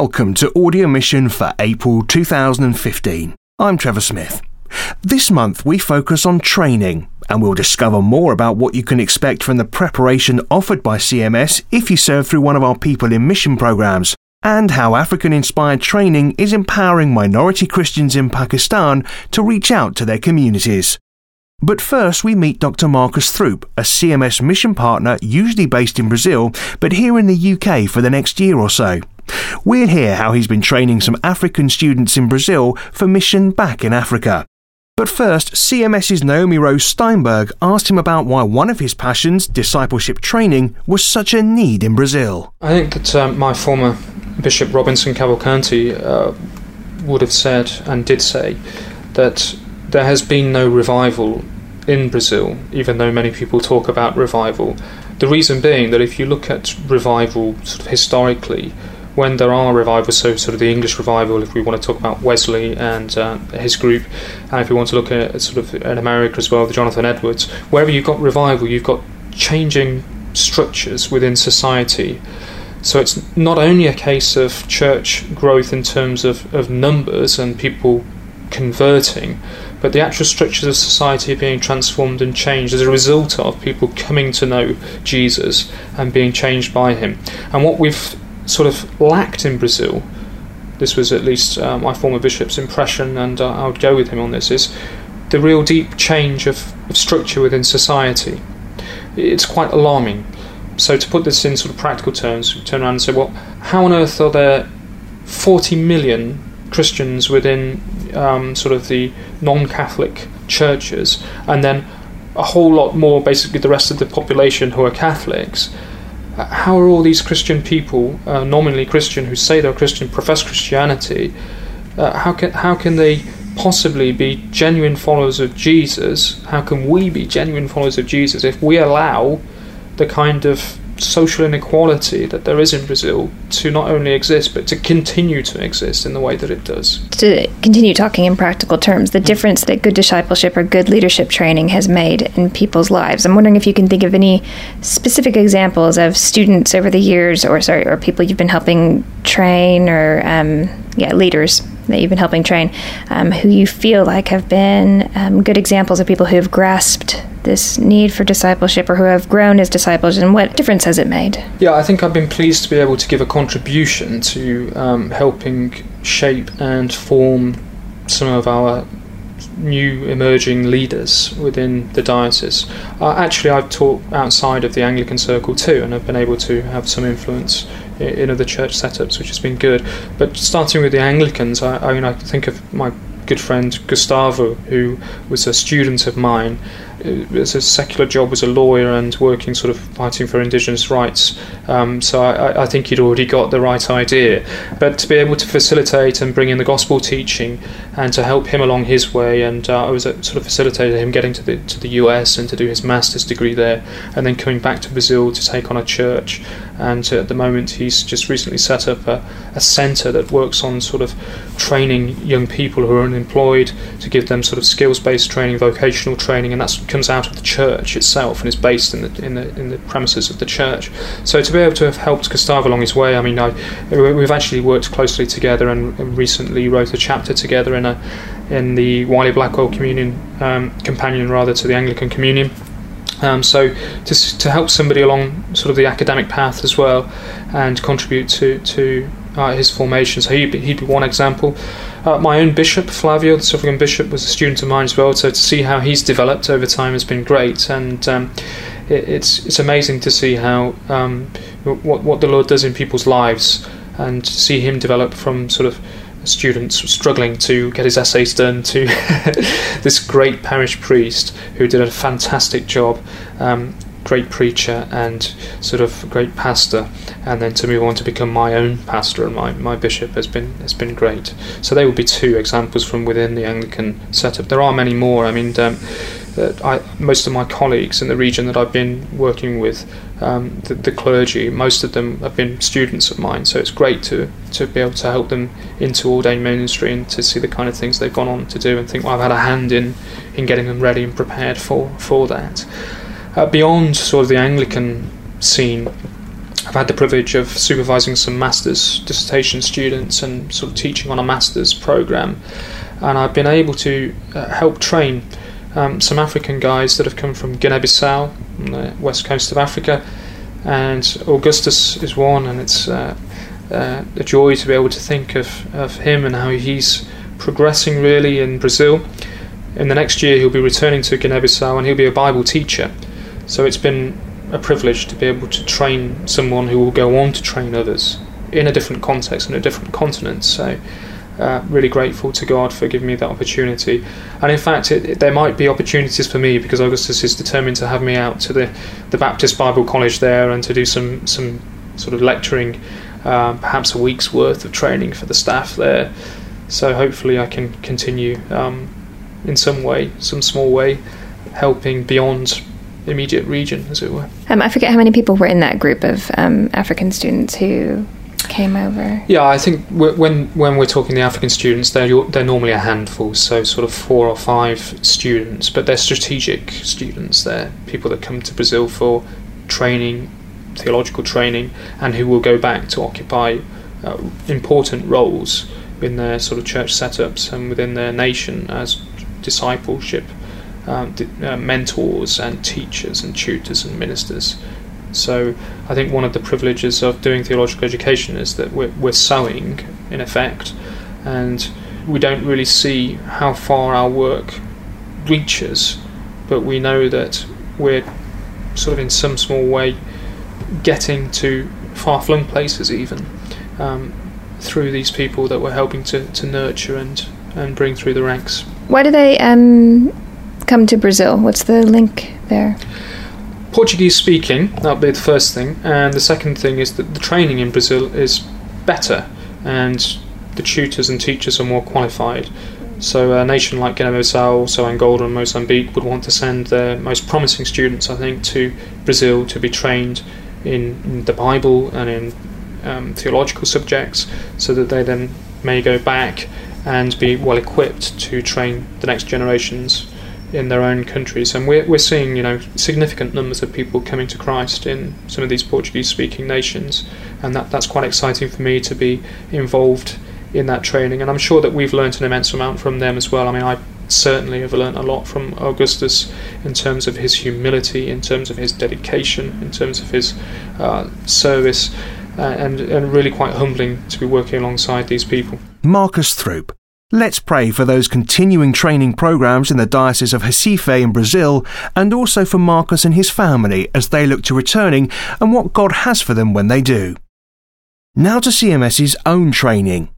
Welcome to Audio Mission for April 2015. I'm Trevor Smith. This month we focus on training and we'll discover more about what you can expect from the preparation offered by CMS if you serve through one of our People in Mission programs and how African inspired training is empowering minority Christians in Pakistan to reach out to their communities. But first, we meet Dr. Marcus Throup, a CMS mission partner usually based in Brazil, but here in the UK for the next year or so. We'll hear how he's been training some African students in Brazil for mission back in Africa. But first, CMS's Naomi Rose Steinberg asked him about why one of his passions, discipleship training, was such a need in Brazil. I think that uh, my former Bishop Robinson Cavalcanti uh, would have said and did say that there has been no revival in Brazil, even though many people talk about revival. The reason being that if you look at revival sort of historically, when there are revivals, so sort of the English revival, if we want to talk about Wesley and uh, his group, and if we want to look at sort of in America as well, the Jonathan Edwards, wherever you've got revival, you've got changing structures within society. So it's not only a case of church growth in terms of, of numbers and people converting, but the actual structures of society are being transformed and changed as a result of people coming to know Jesus and being changed by him. And what we've sort of lacked in Brazil, this was at least uh, my former bishop's impression, and uh, I would go with him on this, is the real deep change of, of structure within society. It's quite alarming. So, to put this in sort of practical terms, we turn around and say, well, how on earth are there 40 million Christians within um, sort of the non Catholic churches, and then a whole lot more, basically, the rest of the population who are Catholics. How are all these Christian people, uh, nominally Christian, who say they're Christian, profess Christianity, uh, how can how can they possibly be genuine followers of Jesus? How can we be genuine followers of Jesus if we allow the kind of social inequality that there is in Brazil to not only exist but to continue to exist in the way that it does. To continue talking in practical terms, the difference that good discipleship or good leadership training has made in people's lives. I'm wondering if you can think of any specific examples of students over the years, or sorry, or people you've been helping train, or um, yeah, leaders that you've been helping train, um, who you feel like have been um, good examples of people who have grasped this need for discipleship or who have grown as disciples, and what difference has it made? Yeah, I think I've been pleased to be able to give a contribution to um, helping shape and form some of our new emerging leaders within the diocese. Uh, actually, I've taught outside of the Anglican circle too, and I've been able to have some influence in other church setups, which has been good. But starting with the Anglicans, I, I mean, I think of my good friend Gustavo, who was a student of mine, as a secular job as a lawyer and working sort of fighting for indigenous rights. Um, so I, I, think he'd already got the right idea. But to be able to facilitate and bring in the gospel teaching and to help him along his way, and uh, I was sort of facilitated him getting to the to the US and to do his master's degree there, and then coming back to Brazil to take on a church. And at the moment, he's just recently set up a, a centre that works on sort of training young people who are unemployed to give them sort of skills-based training, vocational training, and that's comes out of the church itself and is based in the in the in the premises of the church. So to be able to have helped Gustavo along his way, I mean, I, we've actually worked closely together and recently wrote a chapter together in a in the Wiley Blackwell Communion um, companion rather to the Anglican Communion. Um, so to, to help somebody along sort of the academic path as well and contribute to to uh, his formation. So he'd be, he'd be one example. Uh, my own bishop, Flavio, the Suffragan bishop, was a student of mine as well. So to see how he's developed over time has been great, and um, it, it's it's amazing to see how um, what what the Lord does in people's lives, and see him develop from sort of students struggling to get his essays done to this great parish priest who did a fantastic job um, great preacher and sort of great pastor, and then to move on to become my own pastor and my, my bishop has been has been great. So they would be two examples from within the Anglican setup. There are many more. I mean. Um, I, most of my colleagues in the region that I've been working with, um, the, the, clergy, most of them have been students of mine. So it's great to to be able to help them into ordained ministry and to see the kind of things they've gone on to do and think, well, I've had a hand in in getting them ready and prepared for for that uh, beyond sort of the Anglican scene, I've had the privilege of supervising some master's dissertation students and sort of teaching on a master's program, and I've been able to uh, help train um, some African guys that have come from Guinea-Bissau, on the west coast of Africa, and Augustus is one, and it's uh, uh, a joy to be able to think of, of him and how he's progressing really in Brazil. In the next year, he'll be returning to Guinea-Bissau, and he'll be a Bible teacher. So it's been a privilege to be able to train someone who will go on to train others in a different context, in a different continent. So, uh, really grateful to God for giving me that opportunity. And in fact, it, it, there might be opportunities for me because Augustus is determined to have me out to the, the Baptist Bible College there and to do some, some sort of lecturing, uh, perhaps a week's worth of training for the staff there. So, hopefully, I can continue um, in some way, some small way, helping beyond immediate region, as it were. Um, I forget how many people were in that group of um, African students who came over. Yeah, I think when when we're talking the African students, they're they're normally a handful, so sort of four or five students, but they're strategic students. They're people that come to Brazil for training, theological training, and who will go back to occupy uh, important roles in their sort of church setups and within their nation as discipleship um, uh, mentors and teachers and tutors and ministers. So I think one of the privileges of doing theological education is that we're, we're sowing, in effect, and we don't really see how far our work reaches, but we know that we're sort of in some small way getting to far flung places, even um, through these people that we're helping to, to nurture and, and bring through the ranks. Why do they um, come to Brazil? What's the link there? Portuguese speaking, that'll be the first thing. And the second thing is that the training in Brazil is better and the tutors and teachers are more qualified. So a nation like Guinea-Bissau, also Angola and Mozambique would want to send their most promising students, I think, to Brazil to be trained in, in the Bible and in um, theological subjects so that they then may go back and be well equipped to train the next generations in their own countries. And we're, we're seeing, you know, significant numbers of people coming to Christ in some of these Portuguese speaking nations. And that, that's quite exciting for me to be involved in that training. And I'm sure that we've learnt an immense amount from them as well. I mean, I certainly have learnt a lot from Augustus in terms of his humility, in terms of his dedication, in terms of his uh, service. Uh, and, and really quite humbling to be working alongside these people. Marcus Throup, Let's pray for those continuing training programs in the Diocese of Recife in Brazil and also for Marcus and his family as they look to returning and what God has for them when they do. Now to CMS's own training.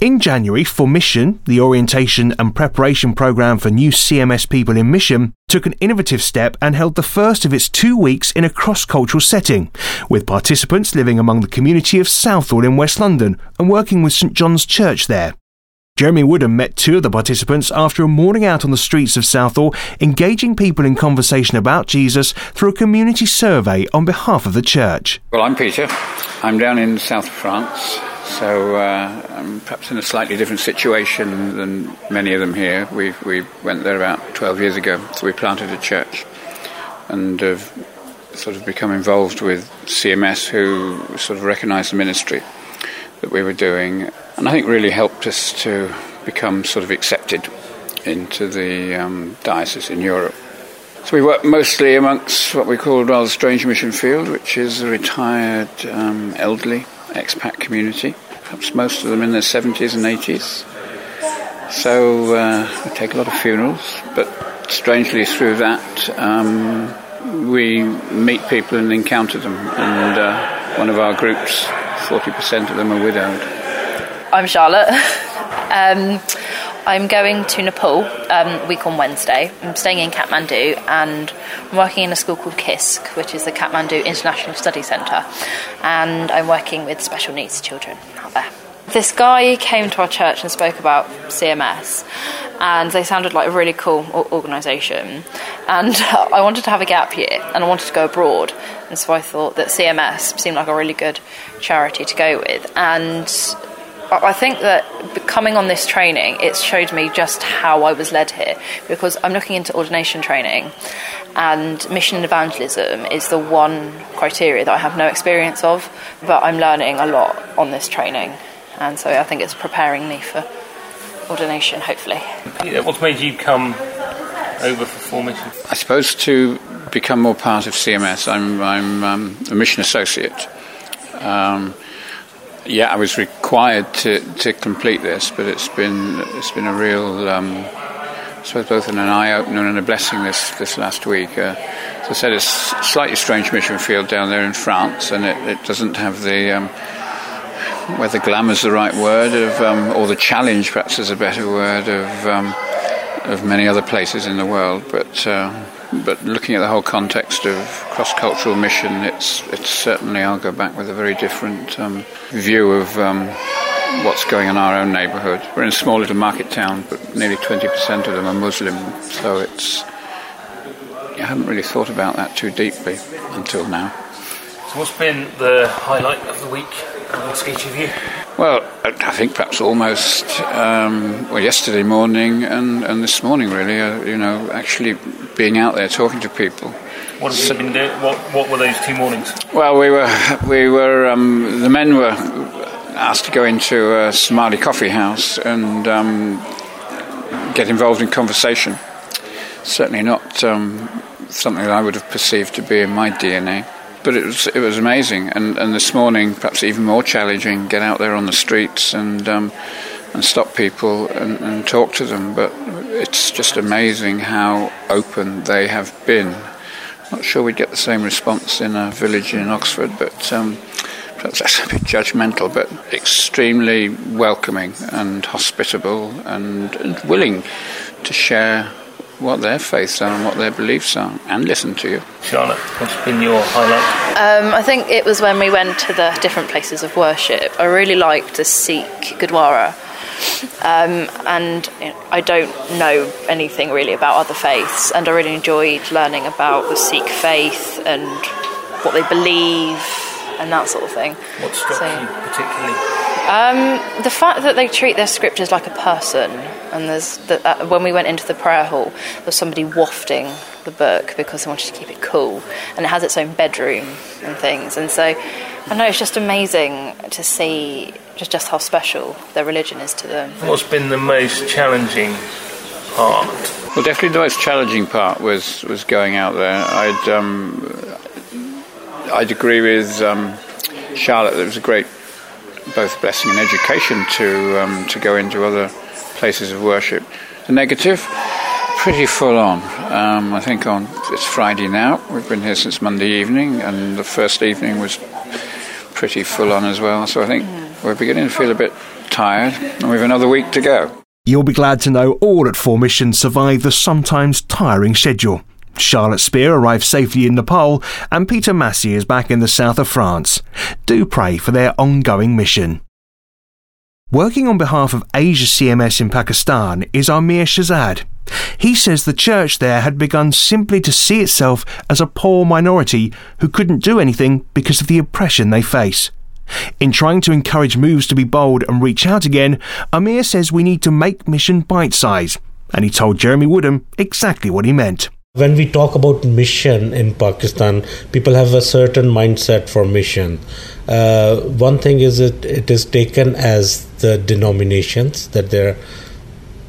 In January, For Mission, the orientation and preparation program for new CMS people in mission, took an innovative step and held the first of its two weeks in a cross cultural setting, with participants living among the community of Southall in West London and working with St John's Church there. Jeremy Woodham met two of the participants after a morning out on the streets of Southall, engaging people in conversation about Jesus through a community survey on behalf of the church. Well, I'm Peter. I'm down in south France, so uh, I'm perhaps in a slightly different situation than many of them here. We, we went there about 12 years ago, so we planted a church and have sort of become involved with CMS, who sort of recognised the ministry that we were doing and I think really helped us to become sort of accepted into the um, diocese in Europe. So we work mostly amongst what we call rather strange mission field, which is a retired um, elderly expat community, perhaps most of them in their 70s and 80s. So uh, we take a lot of funerals, but strangely through that um, we meet people and encounter them. And uh, one of our groups, 40% of them are widowed. I'm Charlotte. um, I'm going to Nepal um, week on Wednesday. I'm staying in Kathmandu and I'm working in a school called KISC, which is the Kathmandu International Study Centre, and I'm working with special needs children out there. This guy came to our church and spoke about CMS, and they sounded like a really cool organisation. And I wanted to have a gap year, and I wanted to go abroad, and so I thought that CMS seemed like a really good charity to go with. And I think that coming on this training, it showed me just how I was led here because I'm looking into ordination training, and mission and evangelism is the one criteria that I have no experience of, but I'm learning a lot on this training, and so I think it's preparing me for ordination, hopefully. What's made you come over for formation? I suppose to become more part of CMS. I'm, I'm um, a mission associate. Um, yeah, I was required to, to complete this, but it's been it's been a real, um, I suppose, both an eye opener and a blessing this this last week. Uh, as I said, it's a slightly strange mission field down there in France, and it, it doesn't have the um, whether glamour is the right word, of um, or the challenge perhaps is a better word of um, of many other places in the world, but. Uh, but looking at the whole context of cross-cultural mission, it's it's certainly I'll go back with a very different um, view of um, what's going on in our own neighbourhood. We're in a small little market town, but nearly 20% of them are Muslim, so it's I haven't really thought about that too deeply until now. So, what's been the highlight of the week amongst each of you? Well, I think perhaps almost um, well yesterday morning and, and this morning really. Uh, you know, actually being out there talking to people. What have so, you been doing? What, what were those two mornings? Well, we were we were um, the men were asked to go into a Somali coffee house and um, get involved in conversation. Certainly not um, something that I would have perceived to be in my DNA but it was it was amazing. And and this morning, perhaps even more challenging, get out there on the streets and um, and stop people and, and, talk to them. But it's just amazing how open they have been. Not sure we'd get the same response in a village in Oxford, but. Um, perhaps that's a bit judgmental, but extremely welcoming and hospitable and, and willing to share what their faiths are and what their beliefs are and listen to you. Charlotte, what's been your highlight? Um, I think it was when we went to the different places of worship. I really liked the Sikh Gurdwara. Um, and I don't know anything really about other faiths, and I really enjoyed learning about the Sikh faith and what they believe and that sort of thing. What struck so, you particularly? Um, the fact that they treat their scriptures like a person, and there's the, uh, when we went into the prayer hall, there was somebody wafting the book because they wanted to keep it cool, and it has its own bedroom and things. And so, I know it's just amazing to see just just how special their religion is to them. What's been the most challenging part? Well, definitely the most challenging part was was going out there. I'd um, I'd agree with um, Charlotte. It was a great both blessing and education to um, to go into other places of worship. The negative, pretty full on. Um, I think on it's Friday now. We've been here since Monday evening, and the first evening was pretty full on as well. So I think we're beginning to feel a bit tired, and we've another week to go. You'll be glad to know all at Four Missions survived the sometimes tiring schedule. Charlotte Spear arrived safely in Nepal, and Peter Massey is back in the south of France. Do pray for their ongoing mission. Working on behalf of Asia CMS in Pakistan is Amir Shahzad. He says the church there had begun simply to see itself as a poor minority who couldn't do anything because of the oppression they face. In trying to encourage moves to be bold and reach out again, Amir says we need to make mission bite size, and he told Jeremy Woodham exactly what he meant. When we talk about mission in Pakistan, people have a certain mindset for mission. Uh, one thing is it, it is taken as the denominations that there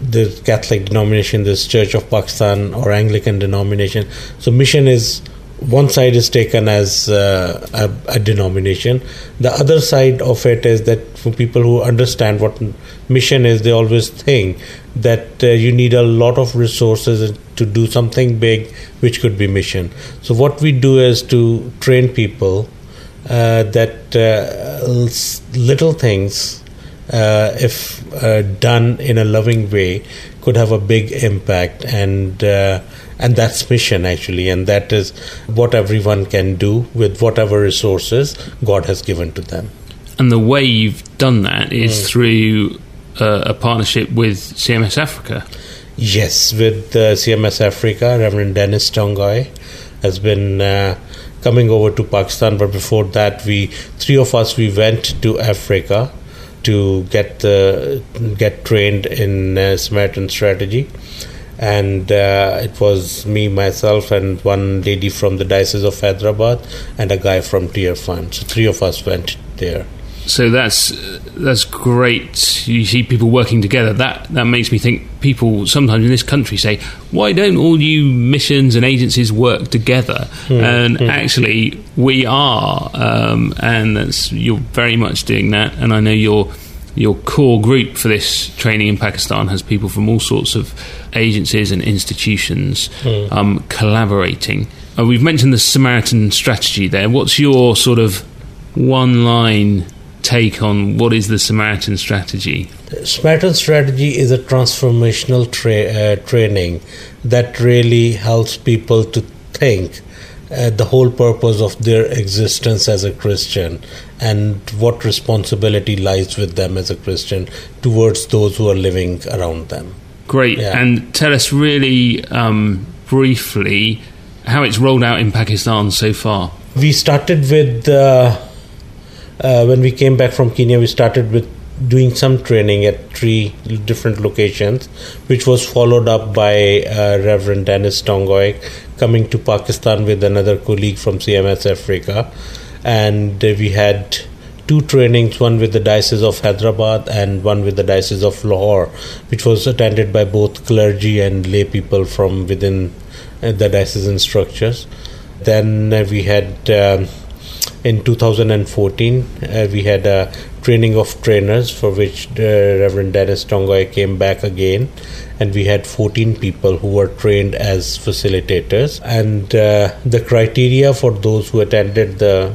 the Catholic denomination, this Church of Pakistan or Anglican denomination. So mission is one side is taken as uh, a, a, denomination. The other side of it is that for people who understand what mission is, they always think that uh, you need a lot of resources to do something big, which could be mission. So what we do is to train people uh, that uh, little things, uh, if uh, done in a loving way, could have a big impact and and that's mission actually. And that is what everyone can do with whatever resources god has given to them. And the way you've done that is mm. through uh, a partnership with cms africa. Yes with uh, cms africa. Reverend dennis Tongoi has been uh, coming over to pakistan. But before that we three of us we went to africa to get the get trained in uh, Samaritan strategy, and uh, it was me, myself, and one lady from the Diocese of Hyderabad, and a guy from Tearfund. So three of us went there. So that's that's great. You see people working together. That that makes me think. People sometimes in this country say, "Why don't all you missions and agencies work together?" Mm. And Mm. actually, we are, um, and that's, you're very much doing that. And I know your your core group for this training in Pakistan has people from all sorts of agencies and institutions Mm. um, collaborating. Uh, we've mentioned the Samaritan strategy there. What's your sort of one line take on what is the Samaritan strategy? The Samaritan strategy is a transformational tra- uh, training that really helps people to think uh, the whole purpose of their existence as a Christian and what responsibility lies with them as a Christian towards those who are living around them. Great. Yeah. And tell us really um, briefly how it's rolled out in Pakistan so far. We started with, uh, uh, when we came back from Kenya, we started with doing some training at three different locations, which was followed up by uh, Reverend Dennis Tongoi coming to Pakistan with another colleague from CMS Africa. And we had two trainings one with the Diocese of Hyderabad and one with the Diocese of Lahore, which was attended by both clergy and lay people from within uh, the diocesan structures. Then uh, we had um, in 2014 uh, we had a training of trainers for which uh, Reverend Dennis Tongoi came back again, and we had 14 people who were trained as facilitators. And uh, the criteria for those who attended the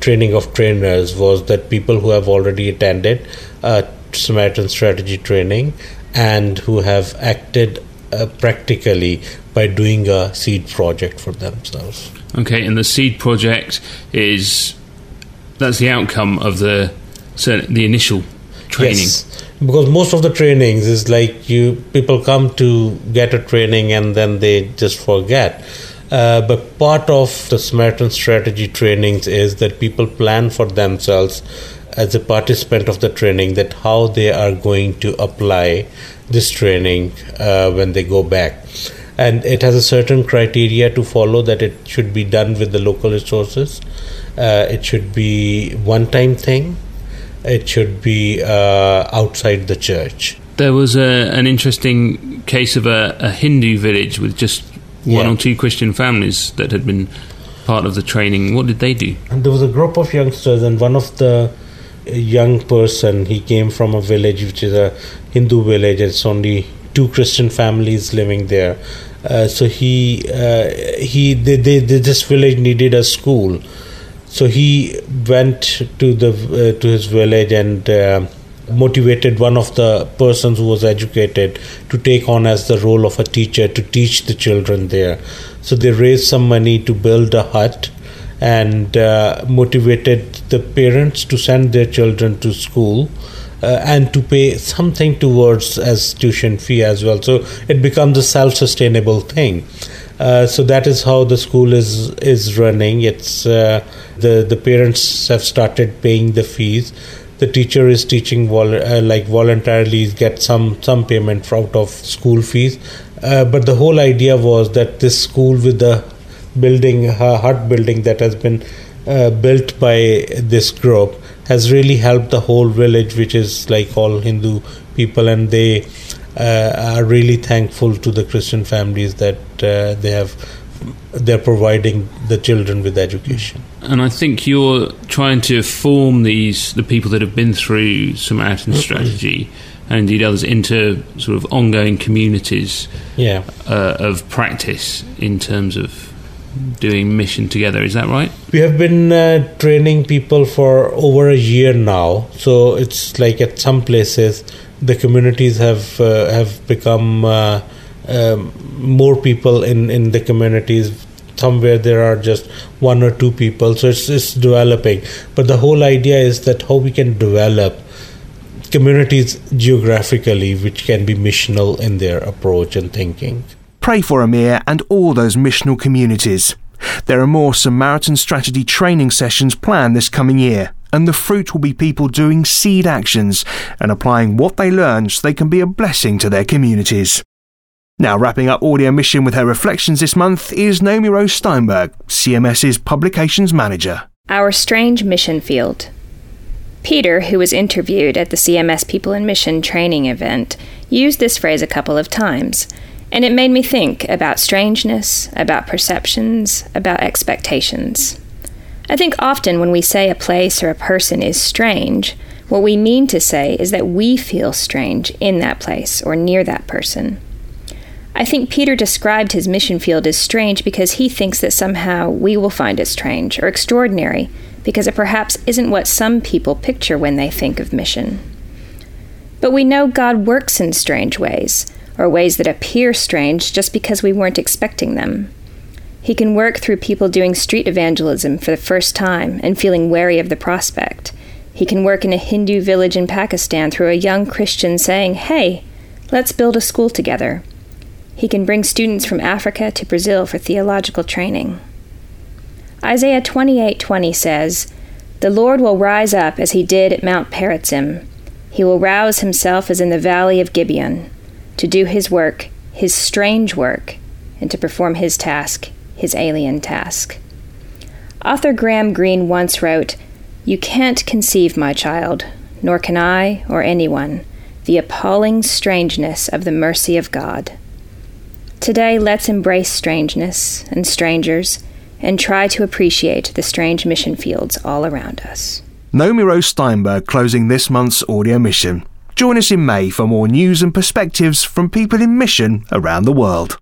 training of trainers was that people who have already attended uh, Samaritan strategy training and who have acted uh, practically by doing a seed project for themselves. Okay, and the seed project is that's the outcome of the so the initial training. Yes, because most of the trainings is like you people come to get a training and then they just forget. Uh, but part of the Samaritan strategy trainings is that people plan for themselves as a participant of the training that how they are going to apply this training uh, when they go back. And it has a certain criteria to follow that it should be done with the local resources. Uh, it should be one time thing. It should be uh, outside the church. There was a, an interesting case of a, a Hindu village with just one Yeah. or two Christian families that had been part of the training. What did they do? and there was a group of youngsters and one of the young person he came from a village which is a hindu village it's only two christian families living there uh, so he uh, he they, they, they, this village needed a school so he went to the uh, to his village and uh, motivated one of the persons who was educated to take on as the role of a teacher to teach the children there. So they raised some money to build a hut and uh, motivated the parents to send their children to school uh, and to pay something towards as tuition fee as well. So it becomes a self-sustainable thing. Uh, so that is how the school is is running. It's uh, the the parents have started paying the fees the teacher is teaching vol- uh, like voluntarily get some some payment out of school fees. Uh, but the whole idea was that this school with the building uh, hut building that has been uh, built by this group has really helped the whole village which is like all hindu people and they uh, are really thankful to the christian families that uh, they have they're providing the children with education And I think you're trying to form these the people that have been through Samaritan strategy and indeed others into sort of ongoing communities yeah uh, of practice in terms of doing mission together. Is that right? We have been uh, training people for over a year now. So it's like at some places the communities have uh, have become uh, um, more people in in the communities. Somewhere there are just one or two people, so it's it's developing. But the whole idea is that how we can develop communities geographically, which can be missional in their approach and thinking. Pray for Amir and all those missional communities. There are more Samaritan strategy training sessions planned this coming year, and the fruit will be people doing seed actions and applying what they learn so they can be a blessing to their communities. Now, wrapping up Audio Mission with her reflections this month is Naomi Rose Steinberg, CMS's Publications Manager. Our strange mission field. Peter, who was interviewed at the CMS People in Mission training event, used this phrase a couple of times, and it made me think about strangeness, about perceptions, about expectations. I think often when we say a place or a person is strange, what we mean to say is that we feel strange in that place or near that person. I think Peter described his mission field as strange because he thinks that somehow we will find it strange or extraordinary because it perhaps isn't what some people picture when they think of mission. But we know God works in strange ways, or ways that appear strange just because we weren't expecting them. He can work through people doing street evangelism for the first time and feeling wary of the prospect. He can work in a Hindu village in Pakistan through a young Christian saying, Hey, let's build a school together. He can bring students from Africa to Brazil for theological training. Isaiah 28:20 says, "The Lord will rise up as he did at Mount Perazim. He will rouse himself as in the valley of Gibeon, to do his work, his strange work, and to perform his task, his alien task." Author Graham Greene once wrote, "You can't conceive, my child, nor can I or anyone, the appalling strangeness of the mercy of God." Today, let's embrace strangeness and strangers and try to appreciate the strange mission fields all around us. Naomi Rose Steinberg closing this month's audio mission. Join us in May for more news and perspectives from people in mission around the world.